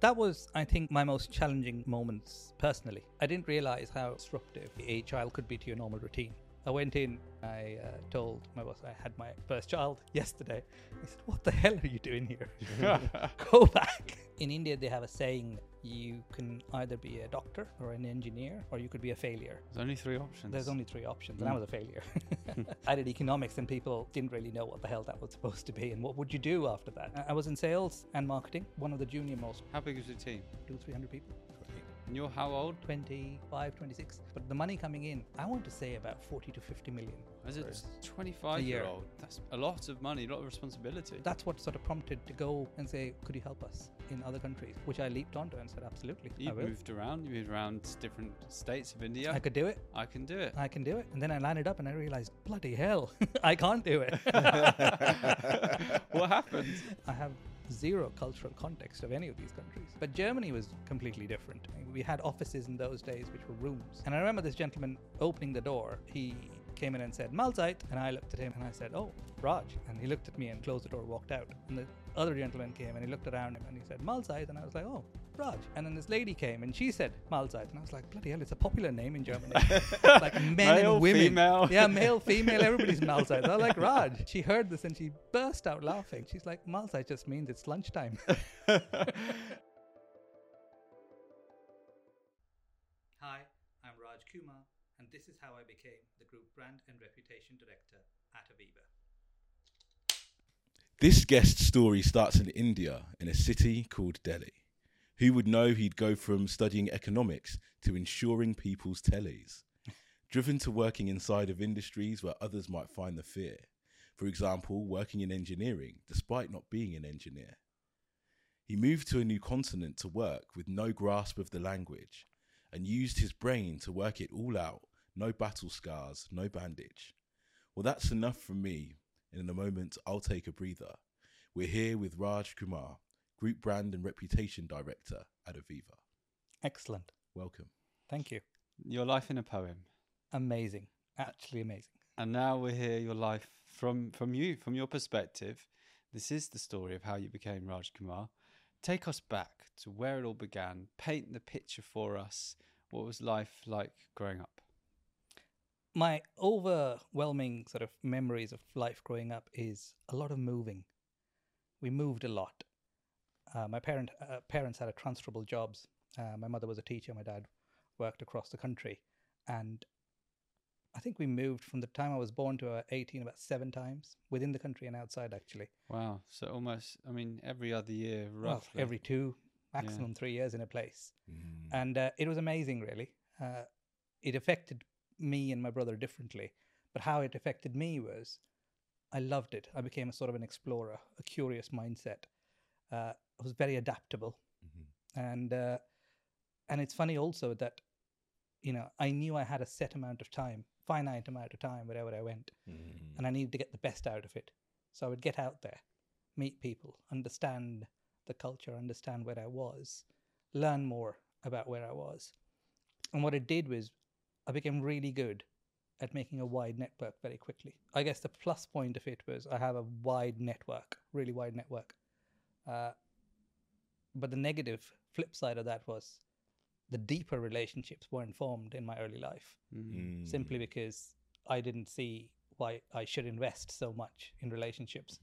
That was, I think, my most challenging moments personally. I didn't realize how disruptive a child could be to your normal routine. I went in, I uh, told my boss I had my first child yesterday. He said, What the hell are you doing here? Go back. In India, they have a saying you can either be a doctor or an engineer, or you could be a failure. There's only three options. There's only three options, and I Mm. was a failure. I did economics, and people didn't really know what the hell that was supposed to be, and what would you do after that? I- I was in sales and marketing, one of the junior most, How big is your team? two, three hundred people. And you're how old? 25, 26. But the money coming in, I want to say about 40 to 50 million. As a 25 A year. old, that's a lot of money, a lot of responsibility. That's what sort of prompted to go and say, could you help us in other countries? Which I leaped onto and said, absolutely. I you will. moved around, you moved around different states of India. I could do it. I can do it. I can do it. And then I landed up and I realized, bloody hell, I can't do it. what happened? I have zero cultural context of any of these countries. But Germany was completely different. We had offices in those days which were rooms. And I remember this gentleman opening the door. He came in and said, Mahlzeit. And I looked at him and I said, Oh, Raj. And he looked at me and closed the door, walked out. And the other gentleman came and he looked around him and he said, Mahlzeit. And I was like, Oh, Raj. And then this lady came and she said, Mahlzeit. And I was like, Bloody hell, it's a popular name in Germany. like men Male, and women. female. Yeah, male, female, everybody's Mahlzeit. I was like, Raj. She heard this and she burst out laughing. She's like, Mahlzeit just means it's lunchtime. Hi, I'm Raj Kumar, and this is how I became the Group Brand and Reputation Director at Aviva. This guest story starts in India, in a city called Delhi. Who would know he'd go from studying economics to insuring people's tellies? Driven to working inside of industries where others might find the fear. For example, working in engineering, despite not being an engineer. He moved to a new continent to work with no grasp of the language and used his brain to work it all out. No battle scars, no bandage. Well, that's enough from me. And in a moment, I'll take a breather. We're here with Raj Kumar, Group Brand and Reputation Director at Aviva. Excellent. Welcome. Thank you. Your life in a poem. Amazing. Actually amazing. And now we hear your life from from you, from your perspective. This is the story of how you became Raj Kumar. Take us back to where it all began. Paint the picture for us. What was life like growing up? My overwhelming sort of memories of life growing up is a lot of moving. We moved a lot. Uh, my parent uh, parents had a transferable jobs. Uh, my mother was a teacher. My dad worked across the country, and I think we moved from the time I was born to uh, 18 about seven times within the country and outside. Actually, Wow. So almost, I mean, every other year, well, roughly. every two, maximum three years in a place. Mm. and uh, it was amazing really uh, it affected me and my brother differently but how it affected me was i loved it i became a sort of an explorer a curious mindset uh, i was very adaptable Mhm. and uh, and it's funny also that you know i knew i had a set amount of time finite amount of time wherever i went Mm. and I needed to get the best out of it. So I would get out there, meet people, understand the culture, understand where I was, learn more about where I was. And what it did was I became really good at making a wide network very quickly. I guess the plus point of it was I have a wide network, really wide network. Uh, but the negative flip side of that was the deeper relationships weren't formed in my early life Mm. simply because I didn't see why I should invest so much in relationships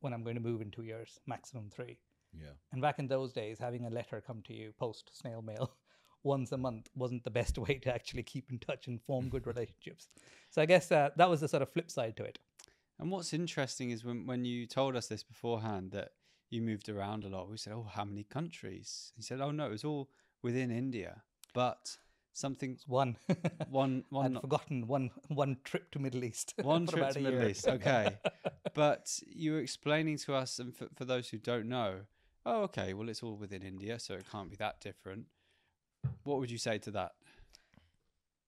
when I'm going to move in two years, maximum three. Yeah. And back in those days, having a letter come to you post snail mail once a month wasn't the best way to actually keep in touch and form good relationships. So I guess uh, that was the sort of flip side to it. And what's interesting is when, when you told us this beforehand that you moved around a lot, we said, Oh, how many countries? He said, Oh, no, it was all within India. But something, one. one, one, I'd forgotten one one trip to Middle East. one trip to Middle year. East. Okay. but you were explaining to us, and for, for those who don't know, oh, okay, well, it's all within India, so it can't be that different. What would you say to that?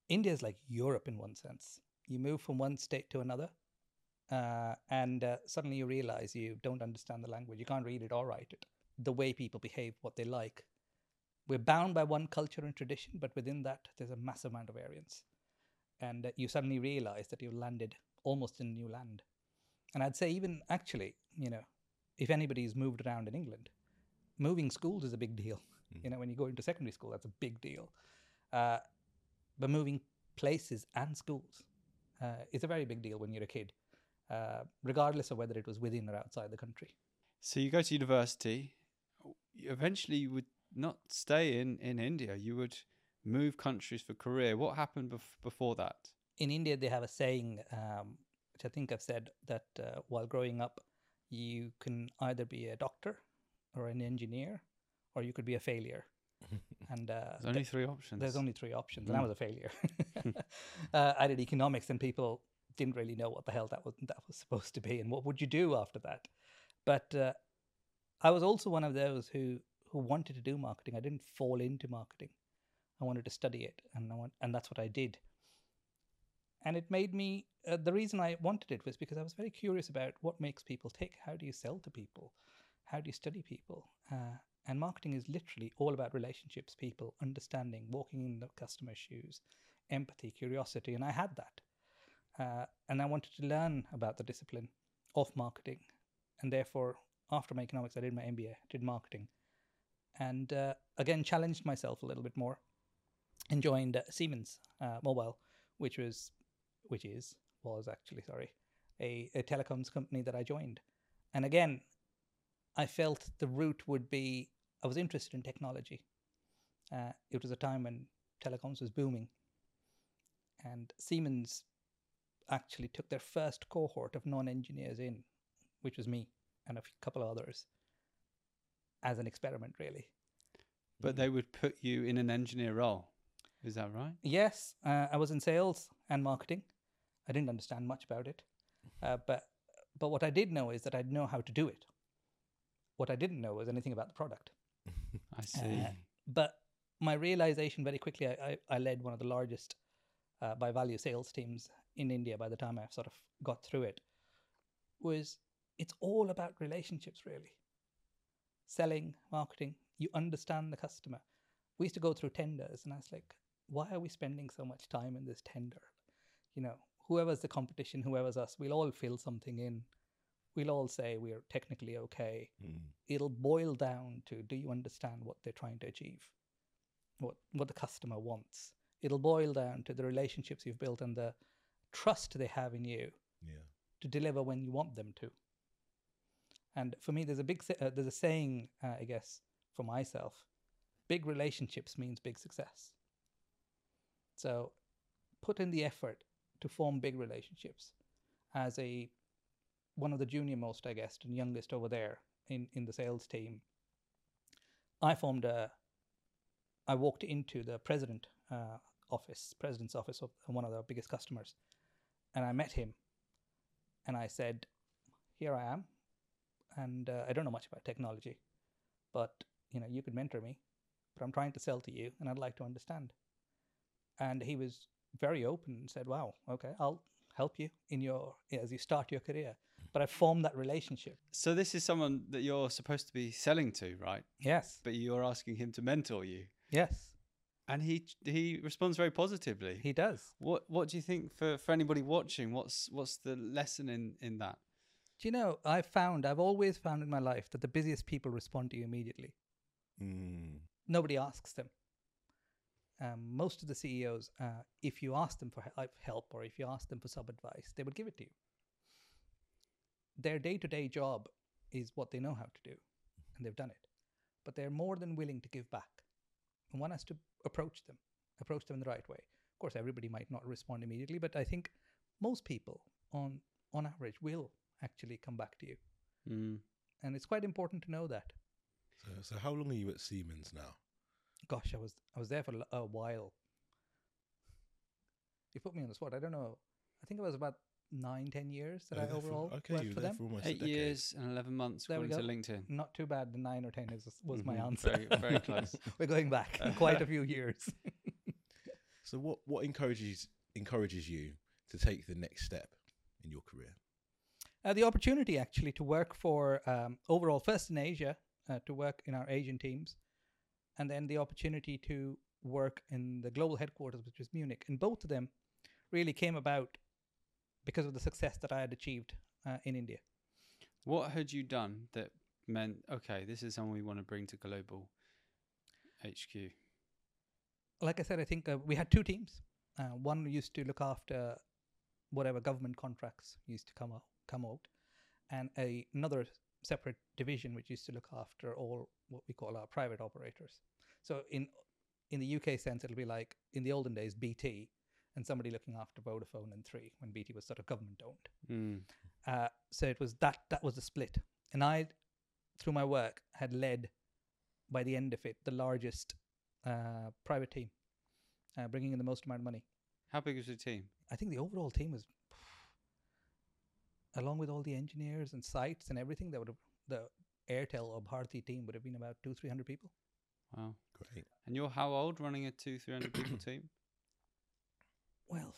India is like Europe in one sense. You move from one state to another, uh, and uh, suddenly you realize you don't understand the language. You can't read it or write it. The way people behave, what they like. We're bound by one culture and tradition, but within that, there's a massive amount of variance. And uh, you suddenly realize that you've landed almost in a new land. And I'd say, even actually, you know, if anybody's moved around in England, moving schools is a big deal. You know, when you go into secondary school, that's a big deal. Uh, but moving places and schools uh, is a very big deal when you're a kid, uh, regardless of whether it was within or outside the country. So you go to university. Eventually, you would not stay in in India. You would move countries for career. What happened bef- before that? in India, they have a saying, um, which I think I've said, that uh, while growing up, you can either be a doctor or an engineer, or you could be a failure. And uh, There's only three options. there's only three options, and I Mm. was a failure. uh, I did economics, and people didn't really know what the hell that was that was supposed to be, and what would you do after that. But uh, I was also one of those who who wanted to do marketing. I didn't fall into marketing. I wanted to study it, and I want, and that's what I did. And it made me. Uh, the reason I wanted it was because I was very curious about what makes people tick. How do you sell to people? How do you study people? Uh, and marketing is literally all about relationships, people, understanding, walking in the customer's shoes, empathy, curiosity, and I had that. Uh, and I wanted to learn about the discipline of marketing, and therefore, after my economics, I did my MBA, did marketing, and uh, again challenged myself a little bit more, and joined uh, Siemens uh, Mobile, which was, which is was actually sorry, a, a telecoms company that I joined, and again, I felt the route would be I was interested in technology. Uh, it was a time when telecoms was booming, and Siemens actually took their first cohort of non-engineers in, which was me and a couple of others, as an experiment, really. But they would put you in an engineer role. Is that right? Yes, uh, I was in sales and marketing. I didn't understand much about it, uh, but but what I did know is that I know how to do it. What I didn't know was anything about the product. I see. Uh, but my realization very quickly, I, I, I led one of the largest uh, by value sales teams in India by the time I sort of got through it, was it's all about relationships, really. Selling, marketing, you understand the customer. We used to go through tenders, and I was like, why are we spending so much time in this tender? You know, whoever's the competition, whoever's us, we'll all fill something in. We'll all say we're technically okay. Mm. it'll boil down to do you understand what they're trying to achieve? What what the customer wants. It'll boil down to the relationships you've built and the trust they have in you Yeah. to deliver when you want them to. And for me there's a big uh, there's a saying uh, i guess for myself big relationships means big success. So put in the effort to form big relationships as a one of the junior most i guess and youngest over there in in the sales team. I formed a i walked into the president uh, office president's office of one of the biggest customers and i met him and i said here i am and uh, i don't know much about technology but you know you could mentor me but i'm trying to sell to you and i'd like to understand. And he was very open and said wow okay i'll help you in your as you start your career but i formed that relationship So this is someone that you're supposed to be selling to, right? yes But you're asking him to mentor you, yes and he he responds very positively. he does What what do you think for, for anybody watching? What's what's the lesson in in that? do you know i've found i've always found in my life that the busiest people respond to you immediately Mm. nobody asks them um, most of the ceos uh, if you ask them for help or if you ask them for some advice they would give it to you their day-to-day job is what they know how to do and they've done it. But they're more than willing to give back. And one has to approach them approach them in the right way. Of course everybody might not respond immediately but i think most people on on average will actually come back to you. Mm. and it's quite important to know that. So, so how long are you at Siemens now? gosh i was i was there for a while. You put me on the spot. I don't know. I think it was about nine ten years that Oh, i there for- overall okay, worked you for them for almost Eight decade. years and eleven months There we according to. LinkedIn. not too bad the nine or ten is, was my Mhm, answer Very, very close. we're going back quite a few years So what what encourages encourages you to take the next step in your career? uh, the opportunity actually to work for um, overall first in asia uh, to work in our asian teams and then the opportunity to work in the global headquarters which was munich and both of them really came about because of the success that i had achieved uh, in india What had you done that meant okay, this is someone we want to bring to global HQ? like I said, I think uh, we had two teams. Uh, one used to look after whatever government contracts used to come out, come out, and a, another separate division which used to look after all what we call our private operators. So in in the UK sense, it'll be like in the olden days BT and somebody looking after Vodafone and Three when BT was sort of government owned. Mm. Uh, so it was that that was the split, and I, through my work, had led by the end of it the largest uh, private team, uh, bringing in the most amount of money. How big was the team? I think the overall team was, along with all the engineers and sites and everything, that would have the Airtel or Bharti team would have been about two three hundred people. Wow. Great. And you're how old running a two, three hundred people team? Well,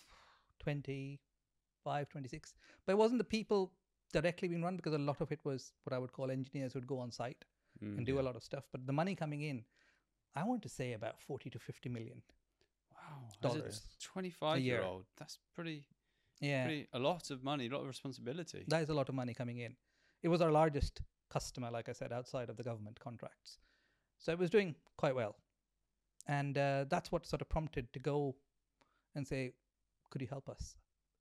25, 26. But it wasn't the people directly being run because a lot of it was what I would call engineers who'd go on site Mm. and do a lot of stuff. But the money coming in, I want to say about 40 to 50 million. Wow. Dollars. 25 year. year old, that's pretty, Yeah. pretty, a lot of money, a lot of responsibility. That is a lot of money coming in. It was our largest customer, like I said, outside of the government contracts. So it was doing quite well. And uh, that's what sort of prompted to go and say, could you help us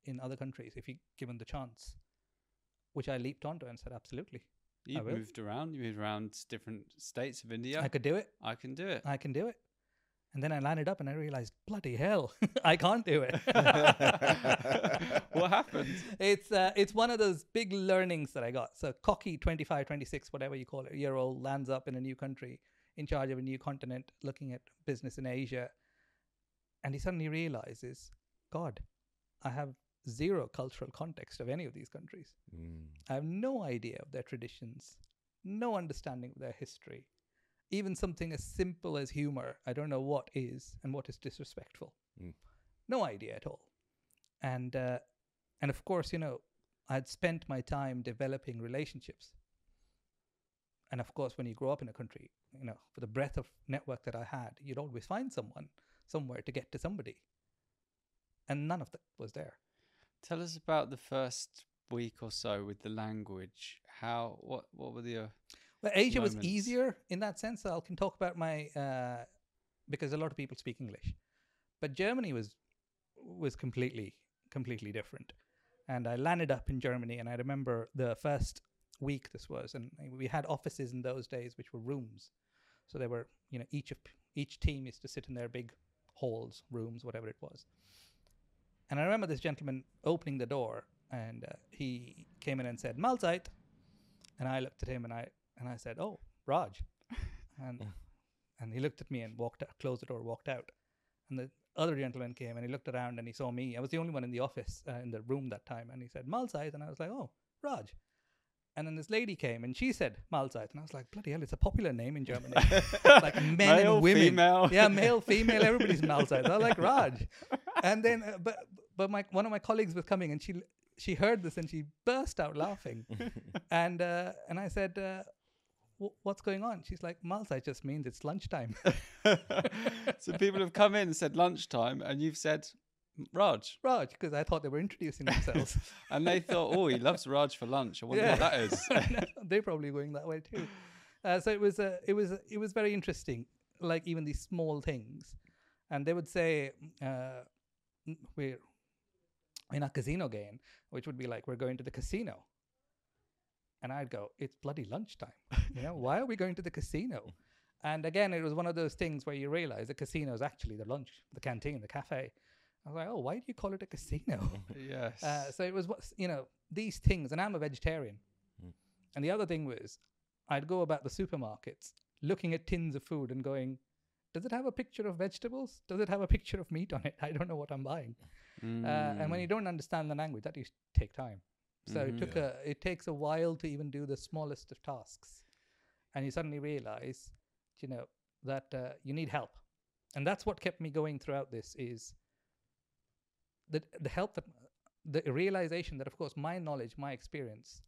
in other countries if you given the chance? Which I leaped onto and said, absolutely. You've moved around, you moved around different states of India. I could do it. I can do it. I can do it. And then I landed up and I realized, bloody hell, I can't do it. what happened? it's uh, it's one of those big learnings that I got. So cocky 25, 26, whatever you call it, year old lands up in a new country, in charge of a new continent, looking at business in Asia, and he suddenly realizes, God, I have zero cultural context of any of these countries. Mm. I have no idea of their traditions, no understanding of their history. Even something as simple as humor, I don't know what is and what is disrespectful. Mm. No idea at all. And uh, and of course, you know, I had spent my time developing relationships. And of course, when you grow up in a country, you know, for the breadth of network that I had, you'd always find someone somewhere to get to somebody. And none of that was there. Tell us about the first week or so with the language. How, what, what were the, uh, Well, Asia was easier in that sense. I can talk about my uh, because a lot of people speak English, but Germany was was completely completely different. And I landed up in Germany, and I remember the first week this was, and we had offices in those days which were rooms. So they were, you know, each of each team used to sit in their big halls, rooms, whatever it was. And I remember this gentleman opening the door, and uh, he came in and said, "Mahlzeit," and I looked at him, and I and I said, "Oh, Raj," and and he looked at me and walked out, closed the door, walked out, and the other gentleman came and he looked around and he saw me. I was the only one in the office uh, in the room that time, and he said Mahlzeit, and I was like, "Oh, Raj." And then this lady came and she said Mahlzeit, and I was like, "Bloody hell, it's a popular name in Germany." like men Male, and women, female. yeah, male, female, everybody's Mahlzeit. I was like Raj, and then uh, but but my one of my colleagues was coming and she she heard this and she burst out laughing, and uh, and I said. Uh, What's going on? She's like, Mahlzeit just means it's lunchtime. so people have come in and said lunchtime, and you've said Raj, Raj, because I thought they were introducing themselves. and they thought, oh, he loves Raj for lunch. I wonder what that is. They're probably going that way too. Uh, so it was, uh, it was, it was very interesting. Like even these small things, and they would say, uh, "We're in a casino game," which would be like, "We're going to the casino," and I'd go, "It's bloody lunchtime. You know, why are we going to the casino?" And again, it was one of those things where you realize the casino is actually the lunch, the canteen, the cafe. I was like, "Oh, why do you call it a casino?" yes. Uh, so it was what you know these things, and I'm a vegetarian. Mm. And the other thing was, I'd go about the supermarkets looking at tins of food and going, "Does it have a picture of vegetables? Does it have a picture of meat on it? I don't know what I'm buying." Uh, and when Mm. you don't understand the language, that used to take time. So Mhm. it took Yeah. a it takes a while to even do the smallest of tasks, and you suddenly realize, you know, that uh, you need help, and that's what kept me going throughout this is the the help that the realization that of course my knowledge, my experience,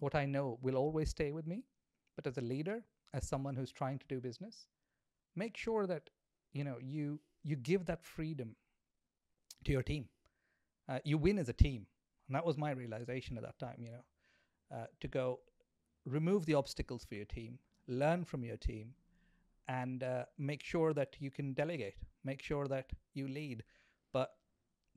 what I know will always stay with me, but as a leader, as someone who's trying to do business, make sure that you know you you give that freedom to your team. Uh, you win as a team, and that was my realization at that time. You know, uh, to go remove the obstacles for your team, learn from your team, and uh, make sure that you can delegate, make sure that you lead.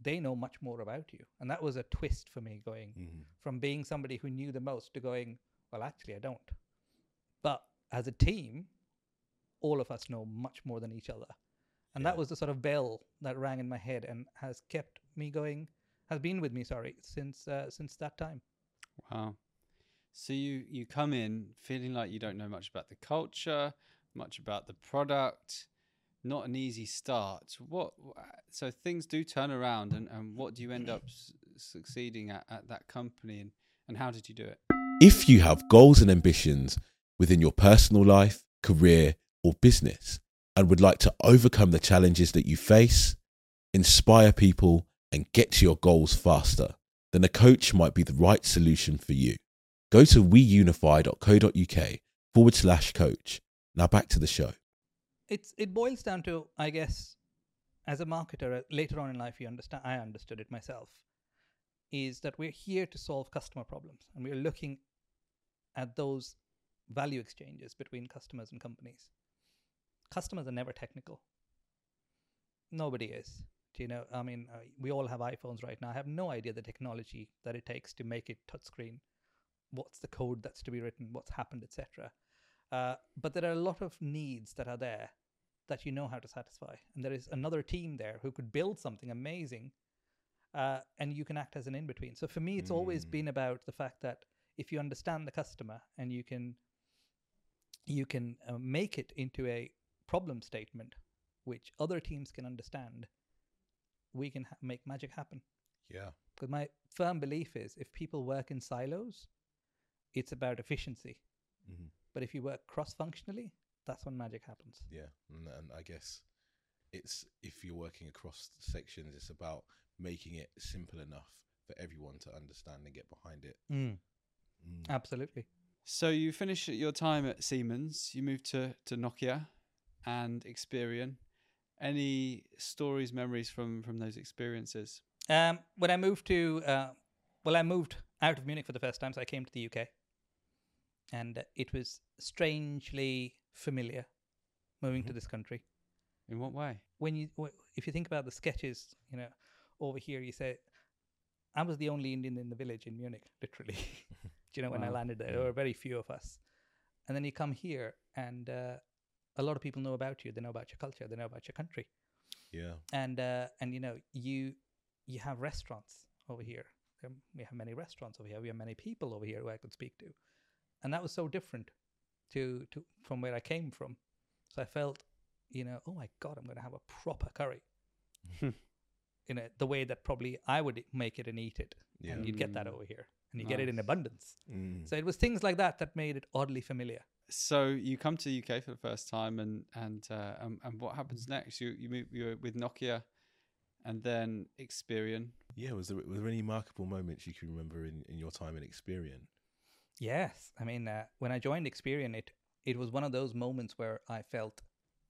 They know much more about you. And that was a twist for me going Mhm. from being somebody who knew the most to going, well, actually, I don't. But as a team, all of us know much more than each other. And Yeah. that was the sort of bell that rang in my head and has kept me going, has been with me, sorry, since uh, since that time. Wow. So you you come in feeling like you don't know much about the culture, much about the product. Not an easy start. What? So things do turn around, and, and what do you end up succeeding at at that company, and and how did you do it? If you have goals and ambitions within your personal life, career, or business, and would like to overcome the challenges that you face, inspire people, and get to your goals faster, then a coach might be the right solution for you. Go to weunify.co.uk forward slash coach. Now back to the show. It's it boils down to, I guess, as a marketer, uh, later on in life, you understand. I understood it myself. Is that we're here to solve customer problems, and we're looking at those value exchanges between customers and companies. Customers are never technical. Nobody is. Do you know? I mean, uh, we all have iPhones right now. I have no idea the technology that it takes to make it touchscreen. What's the code that's to be written? What's happened, etc. Uh, but there are a lot of needs that are there that you know how to satisfy, and there is another team there who could build something amazing, uh, and you can act as an in between. So for me, it's always Mm. been about the fact that if you understand the customer and you can you can uh, make it into a problem statement which other teams can understand we can ha- make magic happen Yeah. because my firm belief is if people work in silos it's about efficiency hmm but if you work cross functionally that's when magic happens Yeah, and, and I guess it's if you're working across sections, it's about making it simple enough for everyone to understand and get behind it. Mm. absolutely So you finish your time at Siemens. You move to to Nokia and Experian. Any stories, memories from from those experiences? um, when i moved to uh, well i moved out of munich for the first time so i came to the uk and uh, it was strangely familiar moving to Mhm. this country In what way? when you if you think about the sketches, you know, over here you say, I was the only Indian in the village in Munich, literally. Do you know when I landed there? There were very few of us, and then you come here, and uh, a lot of people know about you. They know about your culture. They know about your country, Yeah, and uh, and you know you you have restaurants over here. We have many restaurants over here. We have many people over here who I could speak to, and that was so different to to from where I came from. So I felt, you know, oh my god, I'm going to have a proper curry. in a, the way that probably I would make it and eat it, yeah. and you'd get that Mm. over here, and you get it in abundance. Mm. So it was things like that that made it oddly familiar. So you come to the UK for the first time, and and uh, and, and what happens next? You you move you're with Nokia, and then Experian. yeah, was there were there any remarkable moments you can remember in, in your time in Experian? Yes, I mean, uh, when I joined Experian, it it was one of those moments where I felt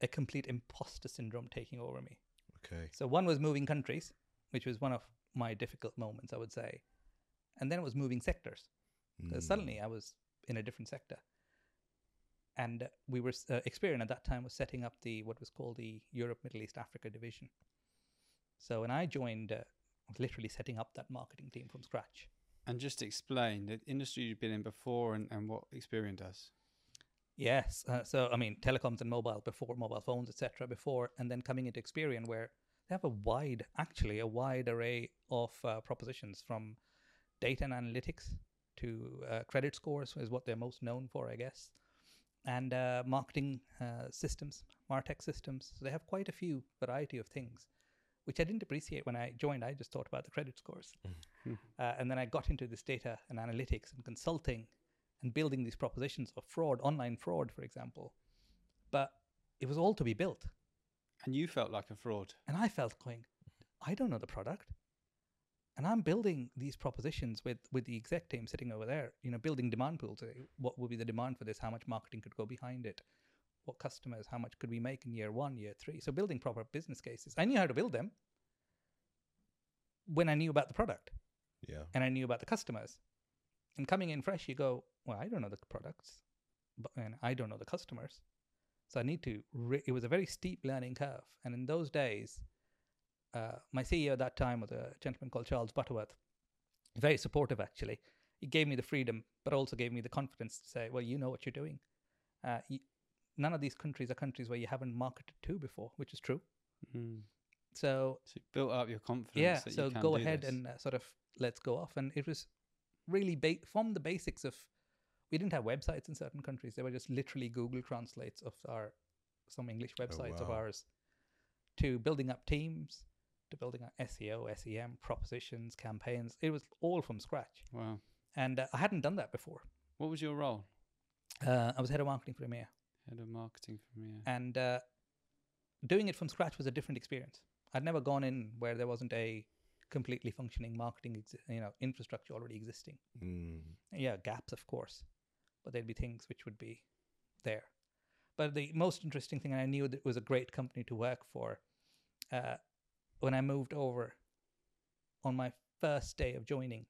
a complete imposter syndrome taking over me. Okay, So one was moving countries, which was one of my difficult moments, I would say, and then it was moving sectors. Mm. suddenly I was in a different sector. And we were, uh, Experian at that time was setting up the, what was called the Europe, Middle East, Africa division. So when I joined, uh, was literally setting up that marketing team from scratch. And just explain the industry you've been in before and, and what Experian does. Yes. Uh, so, I mean, telecoms and mobile before, mobile phones, etc. before, and then coming into Experian where they have a wide, actually, a wide array of uh, propositions from data and analytics to uh, credit scores is what they're most known for, I guess, and uh, marketing uh, systems, Martech systems. So they have quite a few variety of things, which I didn't appreciate when I joined. I just thought about the credit scores, Mhm. uh, and then I got into this data and analytics and consulting and building these propositions of fraud, online fraud, for example. But it was all to be built. And you felt like a fraud. And I felt going, I don't know the product. And I'm building these propositions with, with the exec team sitting over there, you know, building demand pools. What would be the demand for this? How much marketing could go behind it? What customers? How much could we make in year one, year three? So building proper business cases. I knew how to build them when I knew about the product yeah, and I knew about the customers. And coming in fresh, you go, well, I don't know the products, but and I don't know the customers, so I need to. Re- it was a very steep learning curve, and in those days, uh, my CEO at that time was a gentleman called Charles Butterworth, very supportive actually. He gave me the freedom, but also gave me the confidence to say, well, you know what you're doing. Uh, y none of these countries are countries where you haven't marketed to before, which is true. Mm. So So you built up your confidence. yeah, that so you can go ahead this. and uh, sort of let's go off. And it was really ba- from the basics of we didn't have websites in certain countries. They were just literally Google translates of our some English websites of wow. ours to building up teams, to building up SEO, SEM, propositions, campaigns. It was all from scratch. Wow. And uh, I hadn't done that before. What was your role? Uh, I was head of marketing for EMEA. Head of marketing for me. and uh, doing it from scratch was a different experience. I'd never gone in where there wasn't a completely functioning marketing, exi- you know, infrastructure already existing. Mm. Yeah, gaps, of course, but there'd be things which would be there. But the most interesting thing, and I knew that it was a great company to work for. Uh, when I moved over on my first day of joining,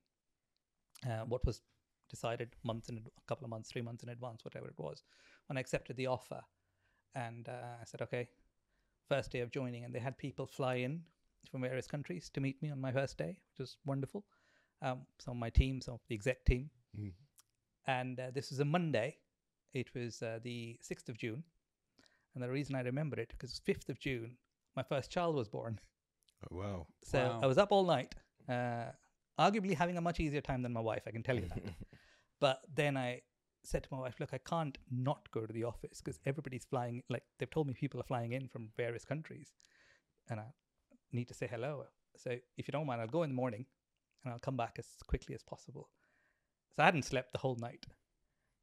uh, what was decided months and a couple of months, three months in advance, whatever it was, when I accepted the offer, and uh, I said, okay, first day of joining, and they had people fly in from various countries to meet me on my first day, which was wonderful. Um, some of my team, some of the exec team, Mm. and uh, this was a Monday. It was uh, the sixth of June, and the reason I remember it because fifth of June, my first child was born. Oh, wow. So Wow. I was up all night, uh, arguably having a much easier time than my wife. I can tell you that. but then I said to my wife, "Look, I can't not go to the office because everybody's flying. Like they've told me, people are flying in from various countries, and I need to say hello. So if you don't mind, I'll go in the morning, and I'll come back as quickly as possible." So I hadn't slept the whole night.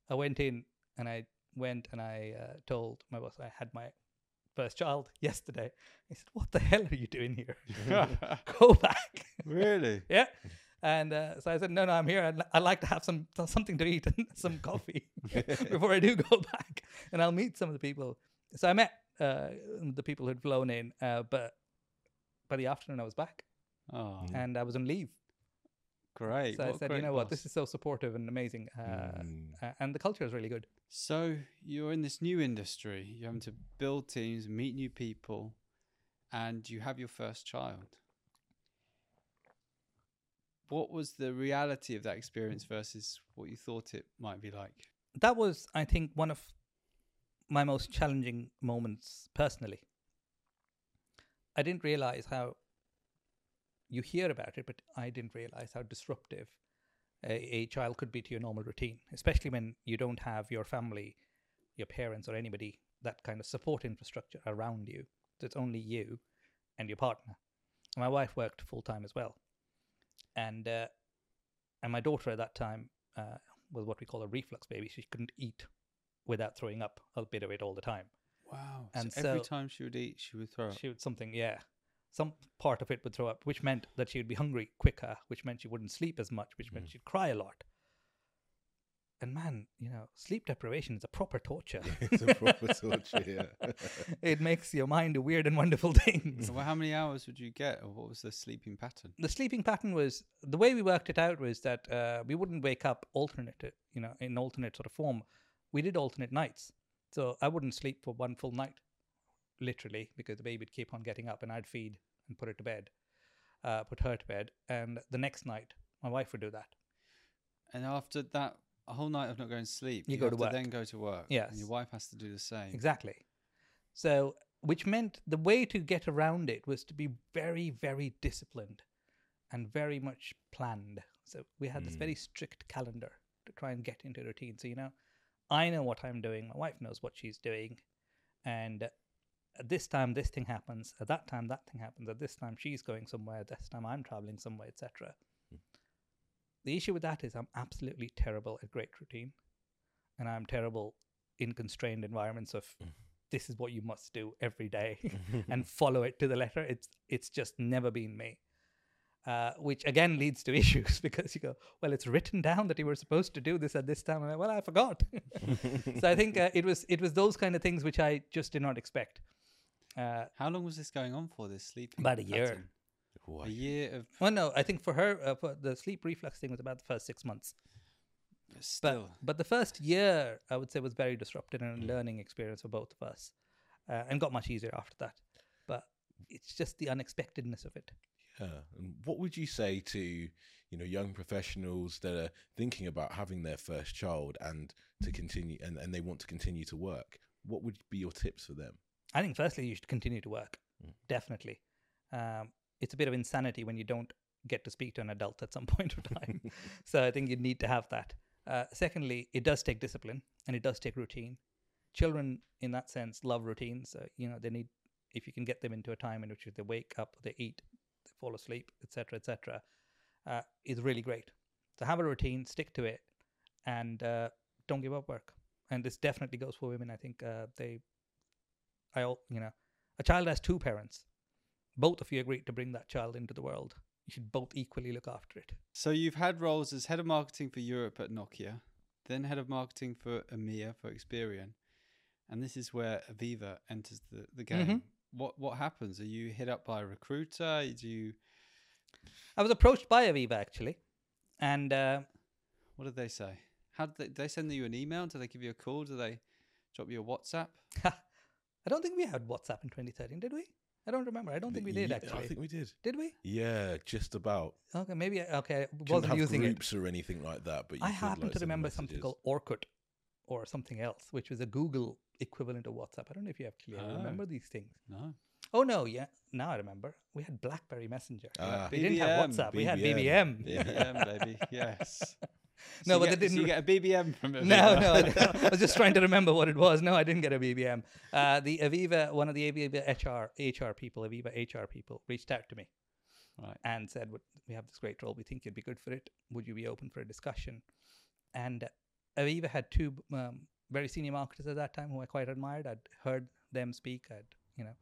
I went in and I went and I uh, told my boss I had my first child yesterday. He said, "What the hell are you doing here? Go back." really? yeah. And uh, so I said, "No, no, I'm here. I'd, I'd like to have some something to eat and some coffee before I do go back, and I'll meet some of the people." So I met uh, the people who'd flown in, uh, but by the afternoon I was back Oh, and I was on leave. great. So I What a said, "You great know what? This is so supportive and amazing, uh, Mm. uh, and the culture is really good." So you're in this new industry. You're having to build teams, meet new people, and you have your first child. What was the reality of that experience versus what you thought it might be like? that was i think one of my most challenging moments personally i didn't realize how you hear about it but i didn't realize how disruptive a, a child could be to your normal routine especially when you don't have your family your parents or anybody that kind of support infrastructure around you so it's only you and your partner my wife worked full time as well and uh, and my daughter at that time uh, was what we call a reflux baby. She couldn't eat without throwing up a bit of it all the time. Wow. And so every so- time she would eat, she would throw up. She would something, yeah, some part of it would throw up, which meant that she would be hungry quicker, which meant she wouldn't sleep as much, which meant she'd cry a lot. And man, you know, sleep deprivation is a proper torture. it's a proper torture, yeah. it makes your mind do weird and wonderful things. Well, how many hours would you get, or what was the sleeping pattern? the sleeping pattern was the way we worked it out was that uh, we wouldn't wake up alternate, you know, in alternate sort of form. We did alternate nights, so I wouldn't sleep for one full night, literally, because the baby would keep on getting up, and I'd feed and put it to bed, uh, put her to bed, and the next night my wife would do that. And after that, a whole night of not going to sleep, You go have to work. then go to work. Yes. And your wife has to do the same. Exactly. So, which meant the way to get around it was to be very, very disciplined and very much planned. So, we had this very strict calendar to try and get into routine. So, you know, I know what I'm doing, my wife knows what she's doing. And at this time, this thing happens. At that time, that thing happens. At this time, she's going somewhere. At this time, I'm traveling somewhere, etc. Hmm. The issue with that is I'm absolutely terrible at great routine, and I'm terrible in constrained environments of hmm. this is what you must do every day and follow it to the letter. It's it's just never been me. Uh, which again leads to issues because you go, well, it's written down that you were supposed to do this at this time. And I, well, I forgot. so I think uh, it was it was those kind of things which I just did not expect. Uh, How long was this going on for? This sleep About a year. pattern? Why? A year of well, no, I think for her, uh, for the sleep reflux thing was about the first six months. But still, But the first year, I would say, was very disruptive and a learning experience for both of us, uh, and got much easier after that. But it's just the unexpectedness of it. Yeah. And what would you say to you know young professionals that are thinking about having their first child and to continue and, and they want to continue to work? What would be your tips for them? I think firstly you should continue to work, Mm. definitely. Um, it's a bit of insanity when you don't get to speak to an adult at some point of time. so I think you need to have that. Uh, secondly, it does take discipline and it does take routine. Children, in that sense, love routines. So, you know, they need if you can get them into a time in which they wake up, they eat, they fall asleep, etc., etc., uh, is really great. So have a routine, stick to it, and uh, don't give up work. And this definitely goes for women. I think uh, they, I, you know, a child has two parents. Both of you agreed to bring that child into the world. You should both equally look after it. so you've had roles as head of marketing for Europe at Nokia, then head of marketing for EMEA for Experian, and this is where Aviva enters the, the game. Mhm. What what happens? Are you hit up by a recruiter? Do you I was approached by Aviva actually, and uh, what did they say? How did they, did they send you an email? Do they give you a call? Do they drop you a WhatsApp? I don't think we had WhatsApp in 2013, did we? I don't remember. I don't think we did Yeah, actually. I think we did. Did we? Yeah, just about. Okay, maybe. Okay, I Didn't wasn't have using it. groups or anything like that, but you I happen like, to send remember something called Orkut or something else, which was a Google equivalent of WhatsApp. I don't know if you actually Oh. remember these things. No. Oh no, yeah, now I remember. We had BlackBerry Messenger. Ah. we didn't have BBM, WhatsApp. We had BBM. BBM. BBM, baby. Yes. No, you but get, they didn't- You get a BBM from Aviva. No, no, I I was just trying to remember what it was. No, I didn't get a BBM. Uh, the Aviva, one of the Aviva HR HR people, Aviva HR people, reached out to me Right. and said, "We have this great role. We think you'd be good for it. Would you be open for a discussion?" And uh, Aviva had two um, very senior marketers at that time who I quite admired. I'd heard them speak. I'd you know,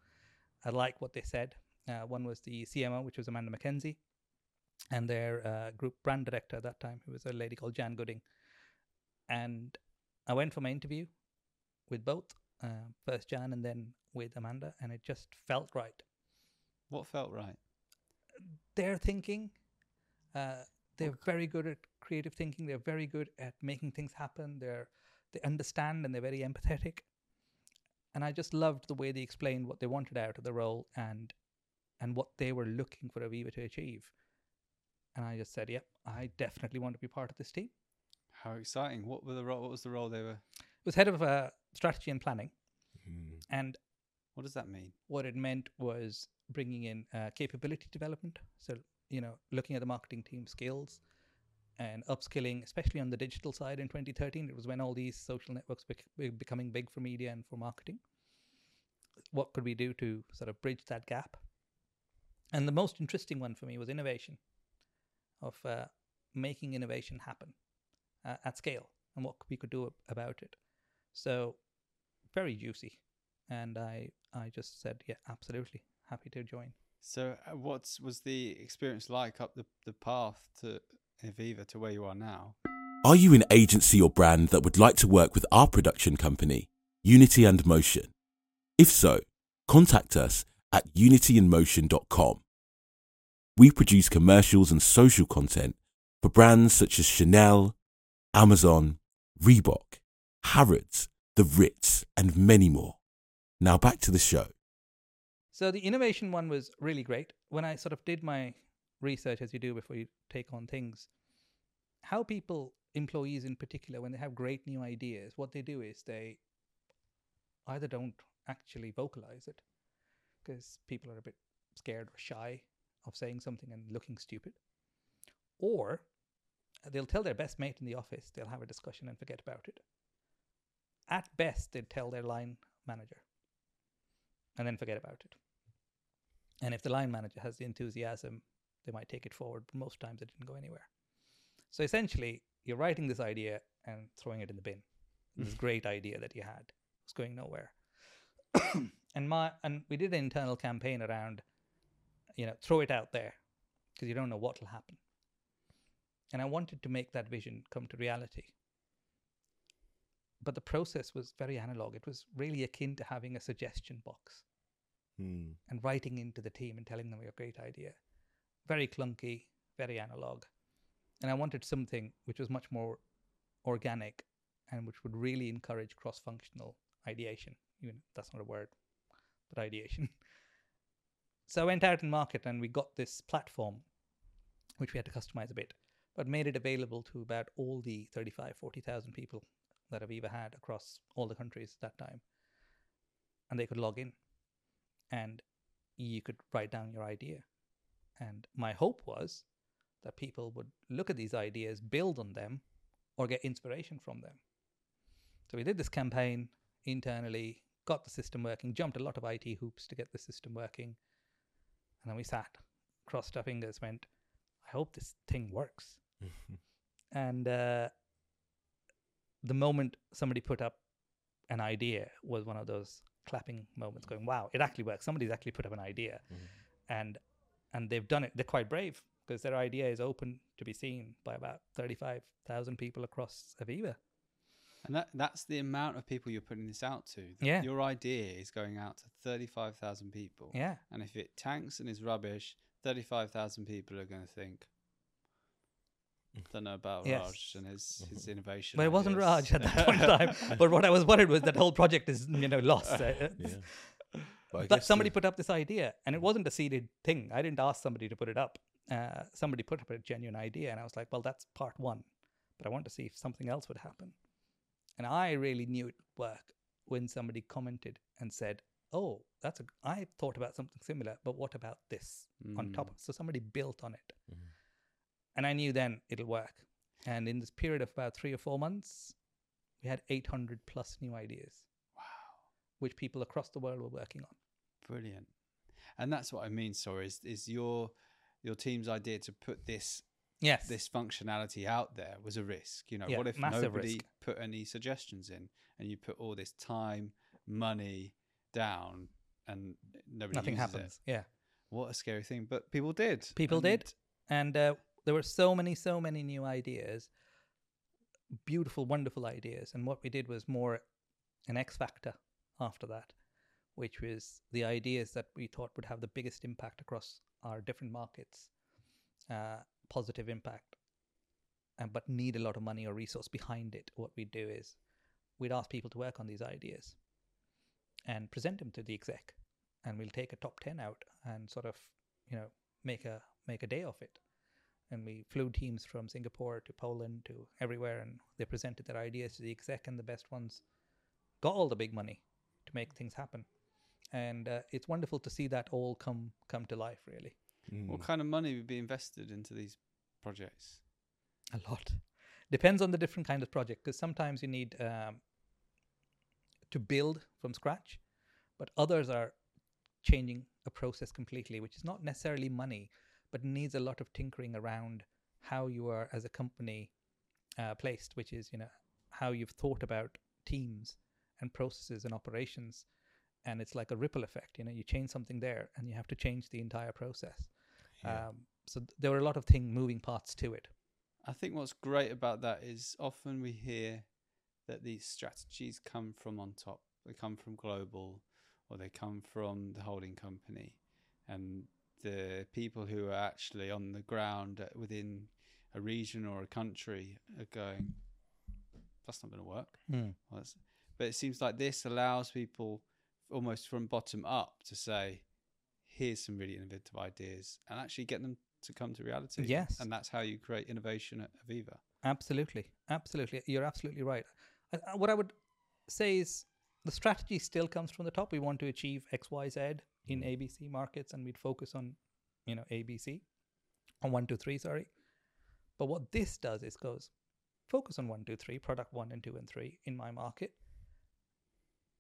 I liked what they said. Uh, one was the CMO, which was Amanda Mackenzie, and their uh, group brand director at that time, who was a lady called Jan Gooding. And I went for my interview with both, uh, first Jan and then with Amanda, and it just felt right. What felt right? Their thinking, uh, they're very good at creative thinking. They're very good at making things happen. They're they understand and they're very empathetic. And I just loved the way they explained what they wanted out of the role and and what they were looking for Aviva to achieve. And I just said, "Yep, I definitely want to be part of this team." How exciting! What were the role? What was the role they were? It was head of uh, strategy and planning, Mm. and What does that mean? what it meant was bringing in uh, capability development. So, you know, looking at the marketing team skills and upskilling, especially on the digital side in 2013. It was when all these social networks were becoming big for media and for marketing. What could we do to sort of bridge that gap? And the most interesting one for me was innovation, of uh, making innovation happen uh, at scale and what we could do about it. So, very juicy and I I just said yeah absolutely happy to join. So, uh, what was the experience like up the, the path to Aviva to where you are now? Are you an agency or brand that would like to work with our production company, Unity and Motion? If so, contact us at unityandmotion.com. We produce commercials and social content for brands such as Chanel, Amazon, Reebok, Harrods, The Ritz, and many more. Now back to the show. So the innovation one was really great. When I sort of did my research, as you do before you take on things, how people, employees in particular, when they have great new ideas, what they do is they either don't actually vocalize it because people are a bit scared or shy of saying something and looking stupid, or they'll tell their best mate in the office, they'll have a discussion and forget about it. At best, they'd tell their line manager and then forget about it. And if the line manager has the enthusiasm, they might take it forward, but most times it didn't go anywhere. So essentially, you're writing this idea and throwing it in the bin. This great idea that you had was going nowhere. and my and we did an internal campaign around, you know, throw it out there because you don't know what will happen. And I wanted to make that vision come to reality. But the process was very analog. It was really akin to having a suggestion box Mm. and writing into the team and telling them your great idea. Very clunky, very analog. And I wanted something which was much more organic, and which would really encourage cross-functional ideation. Even that's not a word, but ideation. So I went out in market and we got this platform, which we had to customize a bit, but made it available to about all the 35, 40,000 people that Aviva had across all the countries at that time. And they could log in and you could write down your idea. And my hope was that people would look at these ideas, build on them, or get inspiration from them. So we did this campaign internally, got the system working, jumped a lot of IT hoops to get the system working. And then we sat, crossed our fingers, went, I hope this thing works. and uh, the moment somebody put up an idea was one of those clapping moments going wow it actually works somebody's actually put up an idea and and they've done it they're quite brave because their idea is open to be seen by about 35,000 people across Aviva And that that's the amount of people you're putting this out to. That Yeah. Your idea is going out to 35,000 people. yeah And if it tanks and is rubbish, 35,000 people are going to think, don't know about Yes. Raj and his, his innovation. but it wasn't. Raj at that point in time but what I was worried was that whole project is you know lost Uh, Yeah. But, but somebody the- put up this idea and it wasn't a seeded thing. I didn't ask somebody to put it up. Uh, somebody put up a genuine idea and i was like well that's part one but i want to see if something else would happen. And i really knew it would work when somebody commented and said oh that's a i thought about something similar but what about this on top Mm. so somebody built on it. Mhm. and i knew then it'll work. And in this period of about three or four months we had 800 plus new ideas. Wow. which people across the world were working on Brilliant. And that's what I mean, sorry, is, is your your team's idea to put this yes this functionality out there was a risk. You know, Yeah, what if nobody risk. put any suggestions in and you put all this time, money down and nobody nothing happens It. yeah What a scary thing. But people did. People and did. and uh, there were so many so many new ideas beautiful wonderful ideas and what we did was more an x factor after that which was the ideas that we thought would have the biggest impact across our different markets uh, positive impact and but need a lot of money or resource behind it. What we'd do is we'd ask people to work on these ideas and present them to the exec and we'll take a top 10 out and sort of you know make a make a day of it. And we flew teams from singapore to poland to everywhere and they presented their ideas to the exec and the best ones got all the big money to make things happen and uh, it's wonderful to see that all come come to life really Mm. What kind of money would be invested into these projects? a lot depends on the different kind of project because sometimes you need um, to build from scratch but others are changing a process completely which is not necessarily money but needs a lot of tinkering around how you are as a company uh, placed which is you know how you've thought about teams and processes and operations and it's like a ripple effect you know you change something there and you have to change the entire process Yeah. um, so th- there were a lot of thing moving parts to it I think what's great about that is often we hear that these strategies come from on top. They come from global or they come from the holding company. And the people who are actually on the ground within a region or a country are going, that's not going to work. Well, but it seems like this allows people almost from bottom up to say, here's some really innovative ideas and actually get them to come to reality. Yes. And that's how you create innovation at Aviva. Absolutely, absolutely. You're absolutely right. I, I- what I would say is the strategy still comes from the top. We want to achieve X, Y, Z in mm. ABC markets, and we'd focus on, you know, ABC, on one, two, three. Sorry, but what this does is goes focus on one, two, three, product one and two and three in my market.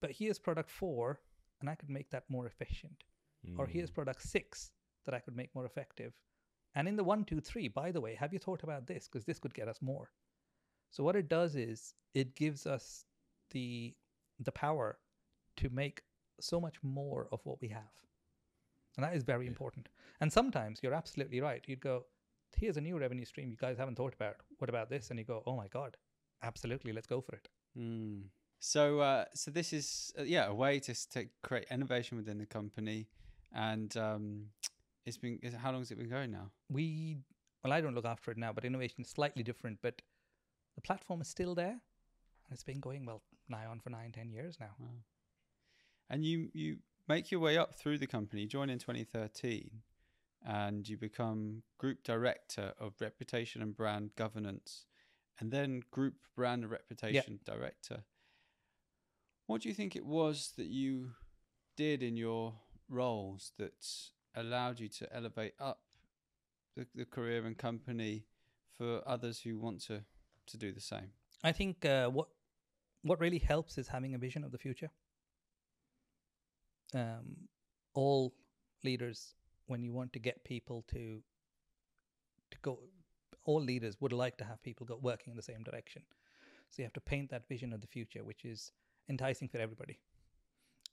But here's product four, and I could make that more efficient. Or here's Mm. product six that I could make more effective. And in the one, two, three, by the way, have you thought about this? Because this could get us more. So what it does is it gives us the the power to make so much more of what we have. And that is very Yeah. important. And sometimes you're absolutely right. You'd go, here's a new revenue stream you guys haven't thought about. What about this? And you go, oh my God, absolutely, let's go for it. Mm. So, uh, so this is uh, yeah a way to, to create innovation within the company, and um, it's been is, how long has it been going now? we well i don't look after it now but innovation is slightly different but the platform is still there, and it's been going well nigh on for nine, ten years now. Wow. And you you make your way up through the company. You join in 2013, and you become group director of reputation and brand governance, and then group brand and reputation director. What do you think it was that you did in your roles that allowed you to elevate up the, the career and company for others who want to to do the same? I think uh, what what really helps is having a vision of the future. Um, all leaders, when you want to get people to to go, all leaders would like to have people go working in the same direction. So you have to paint that vision of the future, which is enticing for everybody.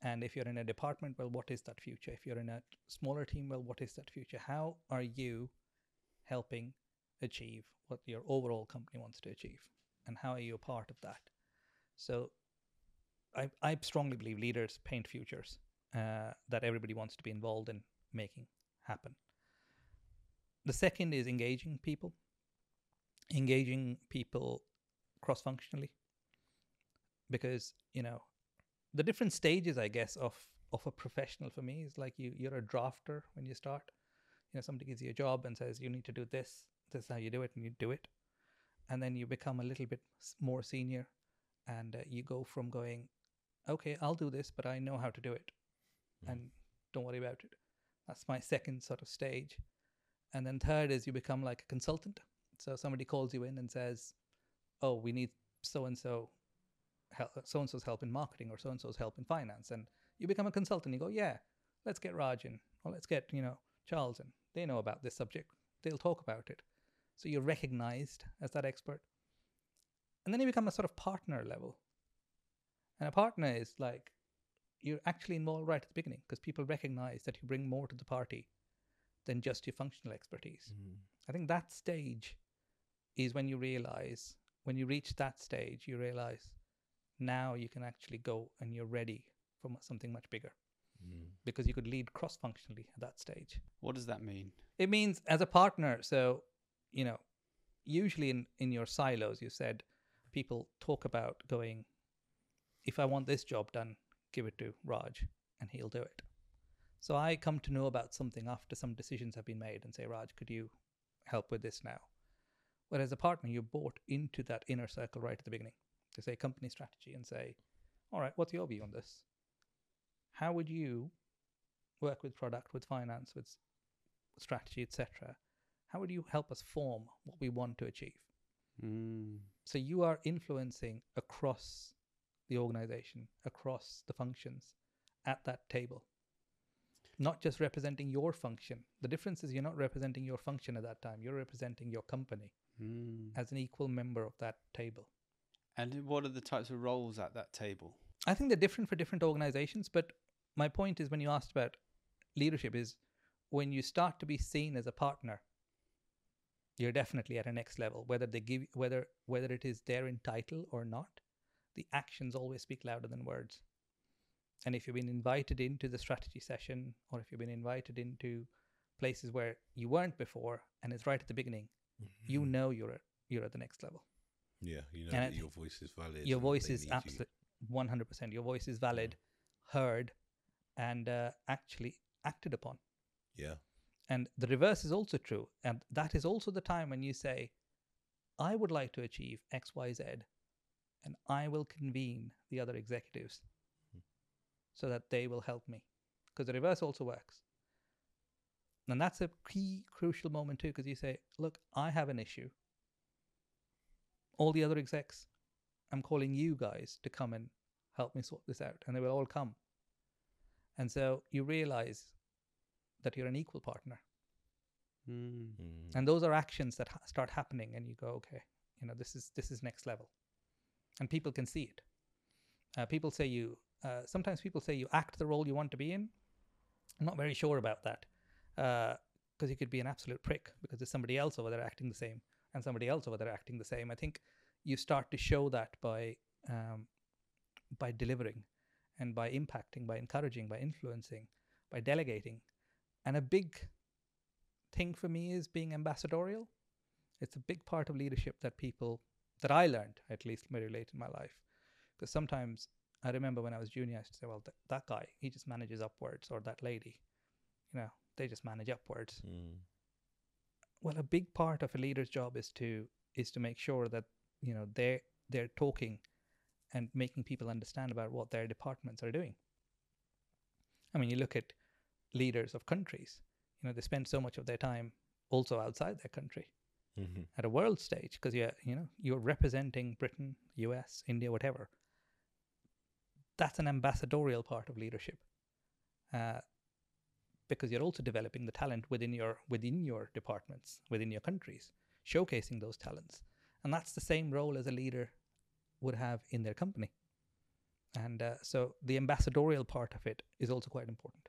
And if you're in a department, well, what is that future? If you're in a smaller team, well, what is that future? How are you helping achieve what your overall company wants to achieve? And how are you a part of that? So I, I strongly believe leaders paint futures uh, that everybody wants to be involved in making happen. The second is engaging people, engaging people cross functionally. Because, you know, the different stages, I guess, of of a professional for me is like you you're a drafter when you start. You know, somebody gives you a job and says you need to do this. This is how you do it, and you do it. And then you become a little bit more senior, and uh, you go from going, okay, I'll do this, but I know how to do it, and don't worry about it. That's my second sort of stage. And then third is you become like a consultant. So somebody calls you in and says, "Oh, we need so and so so and so's help in marketing or so and so's help in finance," and you become a consultant. You go, "Yeah, let's get Raj in, or let's get you know Charles in. They know about this subject. They'll talk about it." So you're recognized as that expert, and then you become a sort of partner level. And a partner is like you're actually involved right at the beginning because people recognize that you bring more to the party than just your functional expertise. Mm-hmm. I think that stage is when you realize, when you reach that stage, you realize now you can actually go and you're ready for something much bigger mm. because you could lead cross functionally at that stage. What does that mean? It means as a partner, so, you know, usually in, in your silos, you said people talk about going, if I want this job done, give it to Raj and he'll do it. So I come to know about something after some decisions have been made and say, Raj, could you help with this now? Whereas a partner, you're bought into that inner circle right at the beginning to say company strategy and say, all right, what's your view on this? How would you work with product, with finance, with strategy, etc.? How would you help us form what we want to achieve? Mm. So you are influencing across the organization, across the functions at that table. Not just representing your function. The difference is you're not representing your function at that time. You're representing your company Mm. as an equal member of that table. And what are the types of roles at that table? I think they're different for different organizations, but my point is when you asked about leadership is when you start to be seen as a partner, you're definitely at a next level. Whether they give whether whether it is their in title or not, the actions always speak louder than words. And if you've been invited into the strategy session or if you've been invited into places where you weren't before and it's right at the beginning, you mm-hmm. know you're you're at the next level. Yeah, you know And your voice is valid. your voice is need you. absolute 100% your voice is valid heard and uh, actually acted upon. Yeah, and the reverse is also true and that is also the time when you say i would like to achieve xyz and i will convene the other executives so that they will help me. Because the reverse also works. And that's a key crucial moment too because you say look i have an issue all the other execs i'm calling you guys to come and help me sort this out and they will all come. And so you realize that you're an equal partner. Mm. Mm. and those are actions that ha- start happening and you go okay you know this is this is next level. And people can see it. Uh, people say you uh, sometimes people say you act the role you want to be in. I'm not very sure about that because you could be an absolute prick because there's somebody else over there acting the same and somebody else over there acting the same i think you start to show that by um, by delivering and by impacting by encouraging by influencing by delegating and a big thing for me is being ambassadorial. It's a big part of leadership that people that I learned at least very late in my life. Because sometimes I remember when I was junior, I used to say, "Well, th- that guy, he just manages upwards," or that lady, you know, they just manage upwards. Mm. Well, a big part of a leader's job is to is to make sure that you know they they're talking and making people understand about what their departments are doing. I mean, you look at leaders of countries, you know, they spend so much of their time also outside their country Mhm. at a world stage because you're, you know, you're representing Britain, US, India, whatever. That's an ambassadorial part of leadership. Uh, because you're also developing the talent within your within your departments, within your countries, showcasing those talents. And that's the same role as a leader would have in their company. And uh, so the ambassadorial part of it is also quite important.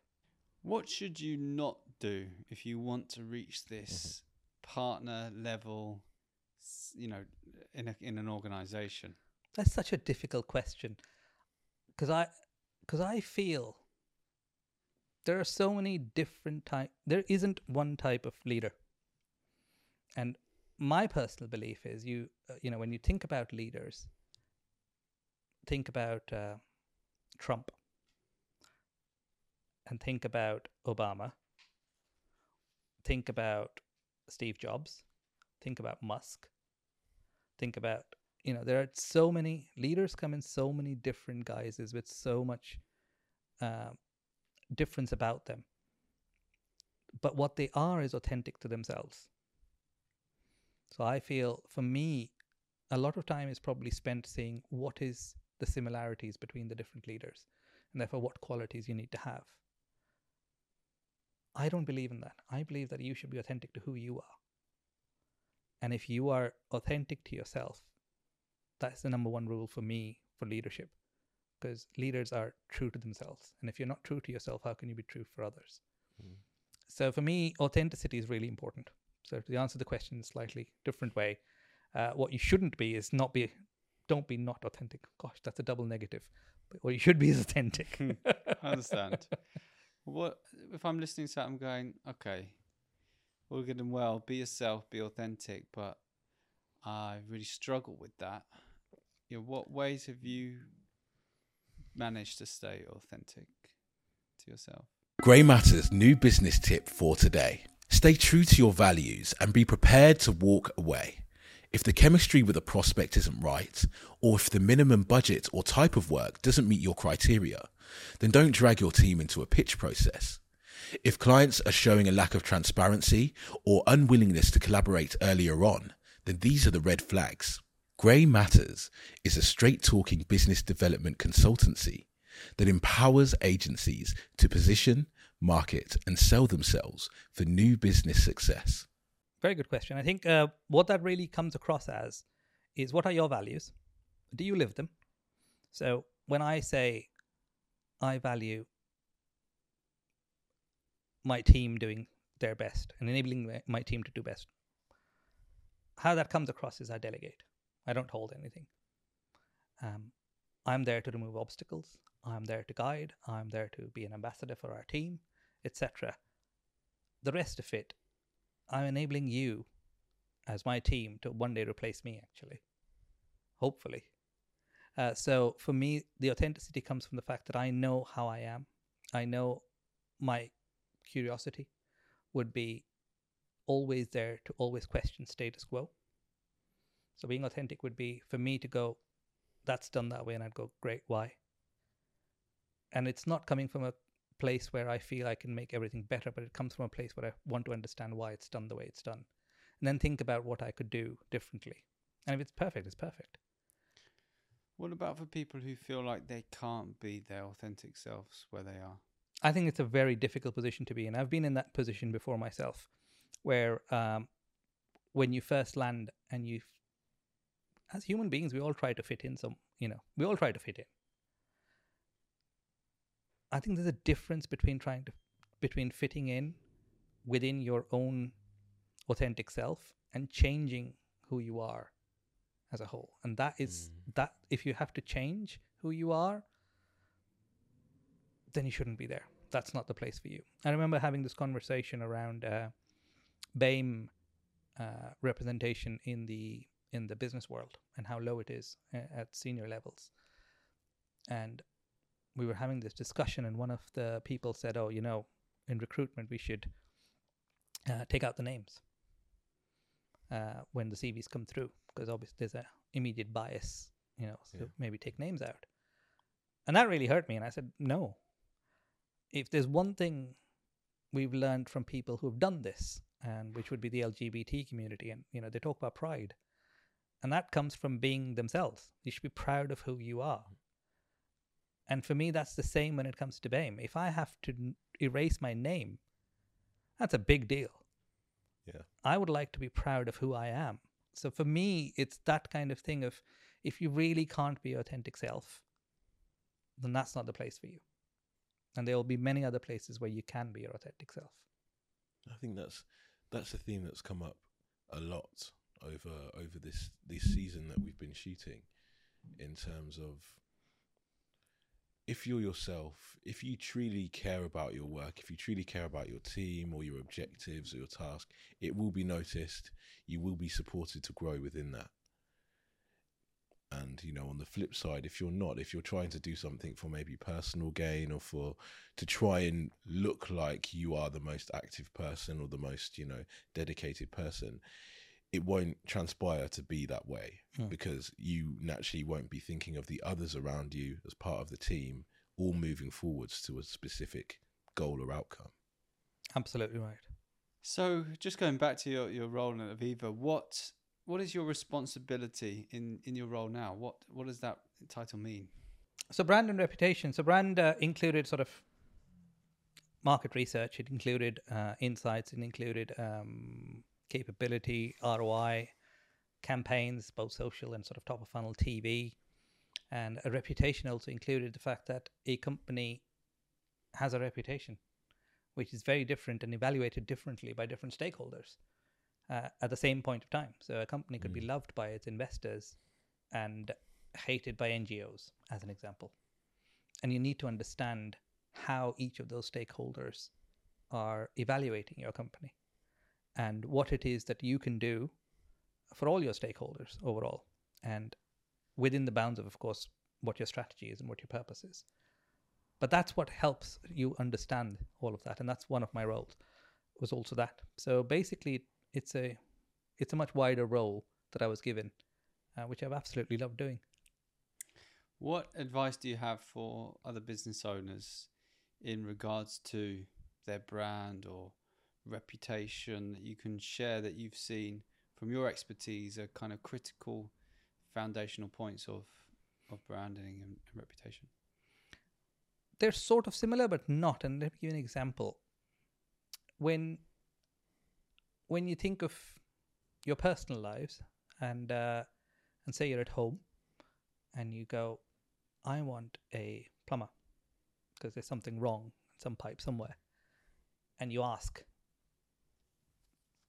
What should you not do if you want to reach this partner level, you know, in a, in an organization? That's such a difficult question because I because I feel there are so many different type. There isn't one type of leader, and my personal belief is you uh, you know when you think about leaders, think about uh, Trump, and think about Obama. Think about Steve Jobs. Think about Musk. Think about you know there are so many leaders come in so many different guises with so much uh, difference about them. But what they are is authentic to themselves. So i feel for me a lot of time is probably spent seeing what is the similarities between the different leaders? And therefore what qualities you need to have? I don't believe in that. I believe that you should be authentic to who you are. And if you are authentic to yourself that's the number one rule for me for leadership because leaders are true to themselves and if you're not true to yourself how can you be true for others Mm. so for me authenticity is really important so to answer the question in a slightly different way uh, what you shouldn't be is not be don't be not authentic gosh that's a double negative but what you should be is authentic I understand. what if I'm listening to that? I'm going, okay, all good and well. Be yourself, be authentic, but I really struggle with that. You know, what ways have you managed to stay authentic to yourself? Grey Matter's new business tip for today. Stay true to your values and be prepared to walk away. If the chemistry with a prospect isn't right, or if the minimum budget or type of work doesn't meet your criteria, then don't drag your team into a pitch process. If clients are showing a lack of transparency or unwillingness to collaborate earlier on, then these are the red flags. Grey Matters is a straight talking business development consultancy that empowers agencies to position, market, and sell themselves for new business success. Very good question. I think uh, what that really comes across as is what are your values? Do you live them? So when I say I value my team doing their best and enabling my- my team to do best, how that comes across is I delegate. I don't hold anything. Um, I'm there to remove obstacles. I'm there to guide. I'm there to be an ambassador for our team, etc. The rest of it I'm enabling you as my team to one day replace me, actually. Hopefully. Uh, so for me, the authenticity comes from the fact that I know how I am. I know my curiosity would be always there to always question status quo. So being authentic would be for me to go, that's done that way, and I'd go, great, why? And it's not coming from a place where I feel I can make everything better, but it comes from a place where I want to understand why it's done the way it's done. And then think about what I could do differently. And if it's perfect, it's perfect. What about for people who feel like they can't be their authentic selves where they are? I think it's a very difficult position to be in. I've been in that position before myself, where um, when you first land and you, as human beings, we all try to fit in some, you know, we all try to fit in. I think there's a difference between trying to, between fitting in within your own authentic self and changing who you are as a whole. And that is that if you have to change who you are, then you shouldn't be there. That's not the place for you. I remember having this conversation around uh, BAME uh, representation in the in the business world and how low it is uh, at senior levels. And we were having this discussion, and one of the people said, "Oh, you know, in recruitment, we should uh, take out the names uh, when the CVs come through, because obviously there's a immediate bias, you know. So Yeah. maybe take names out." And that really hurt me, and I said, "No. If there's one thing we've learned from people who've done this, and which would be the LGBT community, and you know, they talk about pride, and that comes from being themselves. You should be proud of who you are." And for me, that's the same when it comes to BAME. If I have to n- erase my name, that's a big deal. Yeah. I would like to be proud of who I am. So for me, it's that kind of thing of if you really can't be your authentic self, then that's not the place for you. And there will be many other places where you can be your authentic self. I think that's that's a theme that's come up a lot over over this this season that we've been shooting in terms of if you're yourself, if you truly care about your work, if you truly care about your team or your objectives or your task, it will be noticed. You will be supported to grow within that. And you know, on the flip side, if you're not, if you're trying to do something for maybe personal gain or for to try and look like you are the most active person or the most, you know, dedicated person, it won't transpire to be that way Hmm. because you naturally won't be thinking of the others around you as part of the team, all moving forwards to a specific goal or outcome. Absolutely right. So, just going back to your, your role at Aviva, what what is your responsibility in, in your role now? What what does that title mean? So brand and reputation. So brand uh, included sort of market research. It included uh, insights. It included um, capability, ROI, campaigns, both social and sort of top of funnel TV, and a reputation also included the fact that a company has a reputation, which is very different and evaluated differently by different stakeholders uh, at the same point of time. So a company could be Mm. loved by its investors and hated by NGOs, as an example. And you need to understand how each of those stakeholders are evaluating your company and what it is that you can do for all your stakeholders overall and within the bounds of of course what your strategy is and what your purpose is. But that's what helps you understand all of that and that's one of my roles was also that. So basically it's a it's a much wider role that i was given uh, which i've absolutely loved doing. What advice do you have for other business owners in regards to their brand or reputation that you can share that you've seen from your expertise are kind of critical foundational points of of branding and, and reputation? they're sort of similar but not. And let me give you an example. When when you think of your personal lives and uh, and say you're at home and you go i want a plumber because there's something wrong in some pipe somewhere. And you ask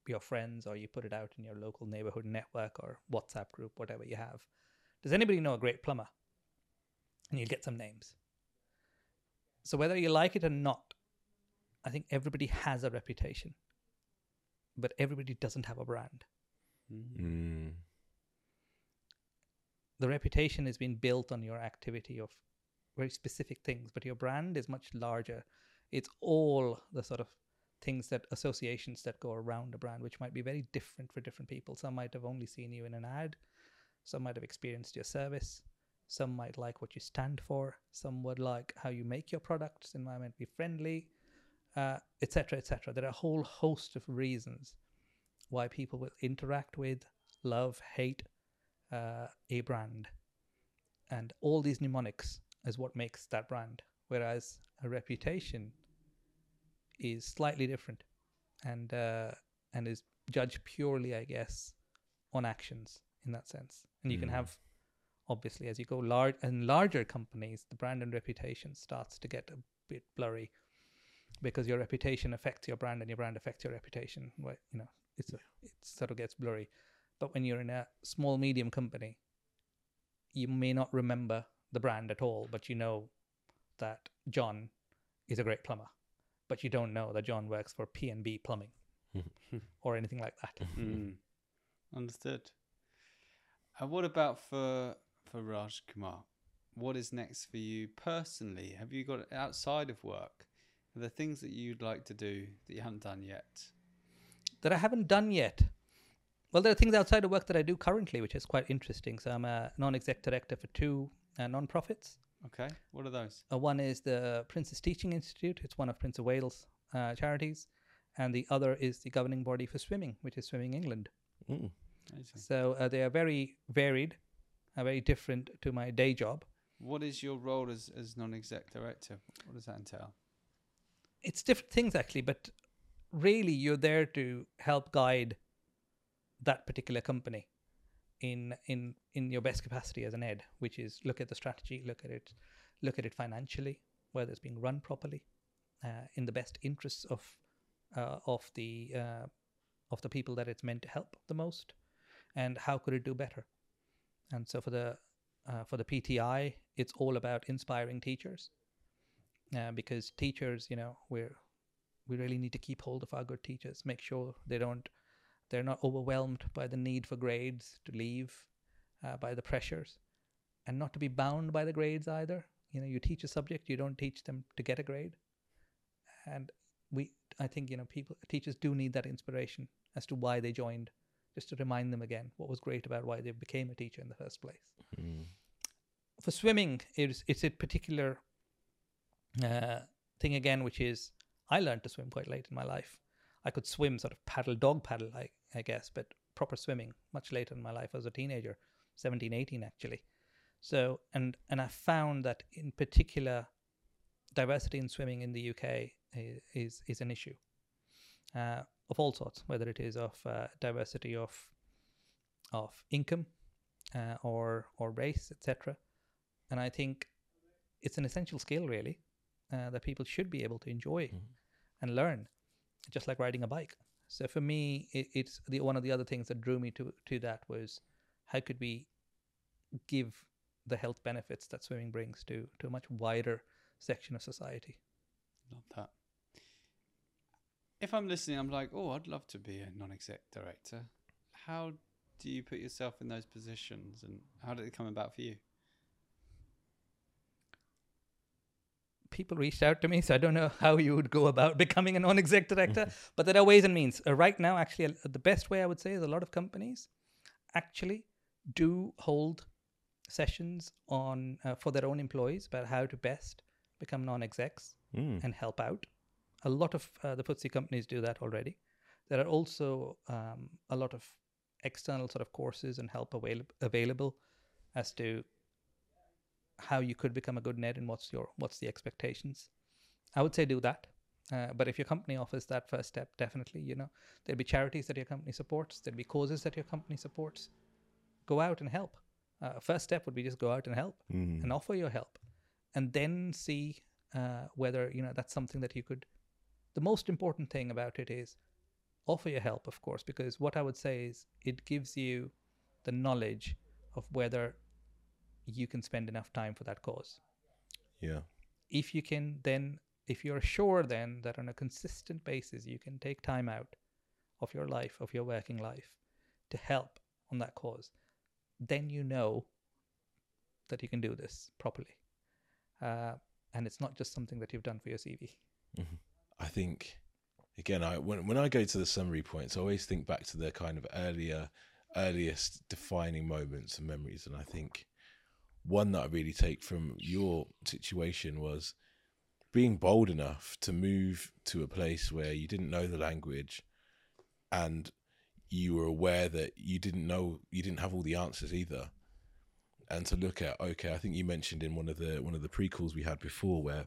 your friends or you put it out in your local neighborhood network or whatsapp group whatever you have does anybody know a great plumber and you'll get some names so whether you like it or not, I think everybody has a reputation, but everybody doesn't have a brand. Mm. The reputation is being built on your activity of very specific things, but your brand is much larger. It's all the sort of things that associations that go around a brand, which might be very different for different people. Some might have only seen you in an ad, some might have experienced your service, some might like what you stand for, some would like how you make your products environmentally friendly, uh, etc., etc. There are a whole host of reasons why people will interact with, love, hate uh, a brand, and all these mnemonics is what makes that brand. Whereas a reputation is slightly different, and uh, and is judged purely, I guess, on actions in that sense. And you can Mm. have obviously as you go large and larger companies the brand and reputation starts to get a bit blurry because your reputation affects your brand and your brand affects your reputation well, you know it's a, it sort of gets blurry but when you're in a small medium company you may not remember the brand at all but you know that john is a great plumber but you don't know that john works for p&b plumbing or anything like that Mm. Understood. And what about for for Raj Kumar? What is next for you personally? Have you got outside of work? Are there things that you'd like to do that you haven't done yet? that I haven't done yet. Well, there are things outside of work that I do currently, which is quite interesting. So I'm a non-exec director for two uh, non-profits. Okay, what are those? Uh, one is the Prince's Teaching Institute. It's one of Prince of Wales' uh, charities, and the other is the governing body for swimming, which is Swimming England. Mm. So uh, they are very varied, uh, very different to my day job. What is your role as, as non-exec director? What does that entail? It's different things actually, but really you're there to help guide that particular company in in in your best capacity as an ed, which is look at the strategy, look at it, look at it financially, whether it's being run properly, uh, in the best interests of uh, of the uh, of the people that it's meant to help the most, and how could it do better. And so for the uh, for the PTI, it's all about inspiring teachers, uh, because teachers, you know, we're we really need to keep hold of our good teachers, make sure they don't they're not overwhelmed by the need for grades to leave, uh, by the pressures, and not to be bound by the grades either. You know, you teach a subject, you don't teach them to get a grade, and we I think you know people teachers do need that inspiration as to why they joined, just to remind them again what was great about why they became a teacher in the first place Mm. for swimming it's it's a particular uh, thing again which is i learned to swim quite late in my life i could swim sort of paddle dog paddle i, I guess but proper swimming much later in my life as a teenager 17 18 actually so and and i found that in particular diversity in swimming in the uk is is, is an issue uh, of all sorts whether it is of uh, diversity of of income uh, or or race, etc. And I think it's an essential skill, really, uh, that people should be able to enjoy Mhm. and learn, just like riding a bike. So for me, it, it's the one of the other things that drew me to to that was how could we give the health benefits that swimming brings to to a much wider section of society. Love that. If I'm listening, I'm like, oh, I'd love to be a non-exec director. How do you put yourself in those positions, and how did it come about for you? People reached out to me, so I don't know how you would go about becoming a non-exec director, but there are ways and means. Uh, right now, actually, uh, the best way I would say is a lot of companies actually do hold sessions on uh, for their own employees about how to best become non-execs Mm. and help out. A lot of uh, the FTSE companies do that already. There are also um, a lot of external sort of courses and help avail- available as to how you could become a good net and what's your what's the expectations. I would say do that. Uh, but if your company offers that first step, definitely, you know, there'll be charities that your company supports, there'll be causes that your company supports. Go out and help. Uh, first step would be just go out and help Mm. and offer your help and then see uh, whether you know that's something that you could the most important thing about it is offer your help of course because what i would say is it gives you the knowledge of whether you can spend enough time for that cause. Yeah. if you can then if you're sure then that on a consistent basis you can take time out of your life of your working life to help on that cause then you know that you can do this properly. Uh, and it's not just something that you've done for your cv I think again, I when when I go to the summary points, I always think back to the kind of earlier, earliest defining moments and memories, and I think one that I really take from your situation was being bold enough to move to a place where you didn't know the language, and you were aware that you didn't know you didn't have all the answers either. And to look at okay i think you mentioned in one of the one of the pre-calls we had before where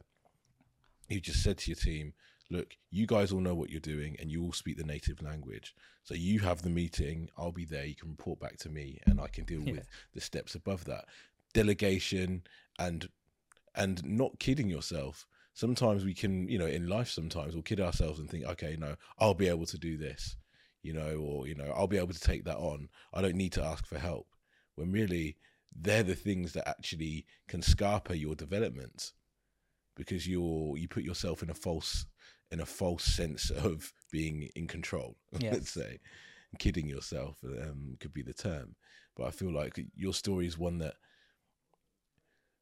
you just said to your team look you guys all know what you're doing and you all speak the native language. So you have the meeting. I'll be there. You can report back to me and i can deal Yeah. with the steps above that delegation and and not kidding yourself sometimes we can you know in life sometimes we'll kid ourselves and think okay no i'll be able to do this you know or you know i'll be able to take that on i don't need to ask for help when really they're the things that actually can scarper your development because you're you put yourself in a false in a false sense of being in control Yes. let's say kidding yourself um, could be the term. But I feel like your story is one that,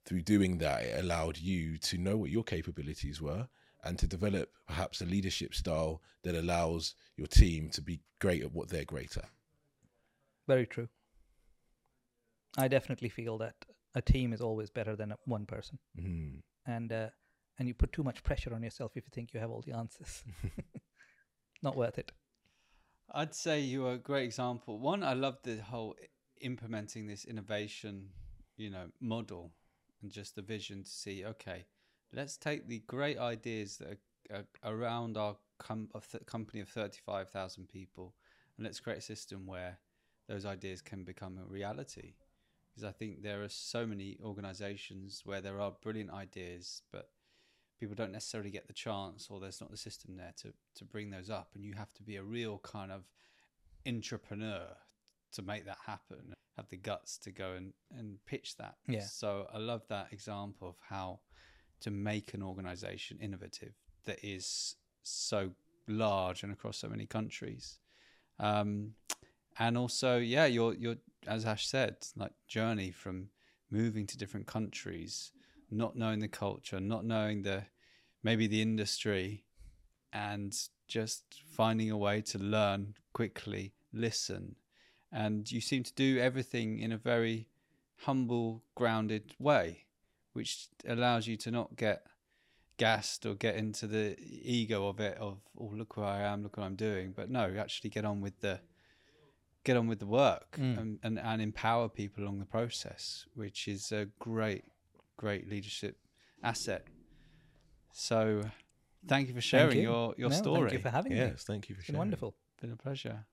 through doing that, it allowed you to know what your capabilities were and to develop perhaps a leadership style that allows your team to be great at what they're great at. Very true. I definitely feel that a team is always better than one person, Mm. and uh, and you put too much pressure on yourself if you think you have all the answers. Not worth it. I'd say you are a great example. One, I love the whole implementing this innovation, you know, model and just the vision to see, okay, let's take the great ideas that are, are around our com- company of 35,000 people and let's create a system where those ideas can become a reality. Because I think there are so many organizations where there are brilliant ideas, but people don't necessarily get the chance or there's not the system there to to bring those up and you have to be a real kind of entrepreneur to make that happen have the guts to go and and pitch that Yeah. so i love that example of how to make an organization innovative that is so large and across so many countries um and also yeah your your as ash said like journey from moving to different countries not knowing the culture, not knowing the maybe the industry, and just finding a way to learn quickly, listen, and you seem to do everything in a very humble, grounded way, which allows you to not get gassed or get into the ego of it of oh look where I am, look what I'm doing, but no, actually get on with the get on with the work Mm. and, and, and empower people along the process, which is a great great leadership asset. So, thank you for sharing you. your your No, story. Thank you for having me. Yes, thank you for It's been wonderful. Been a pleasure.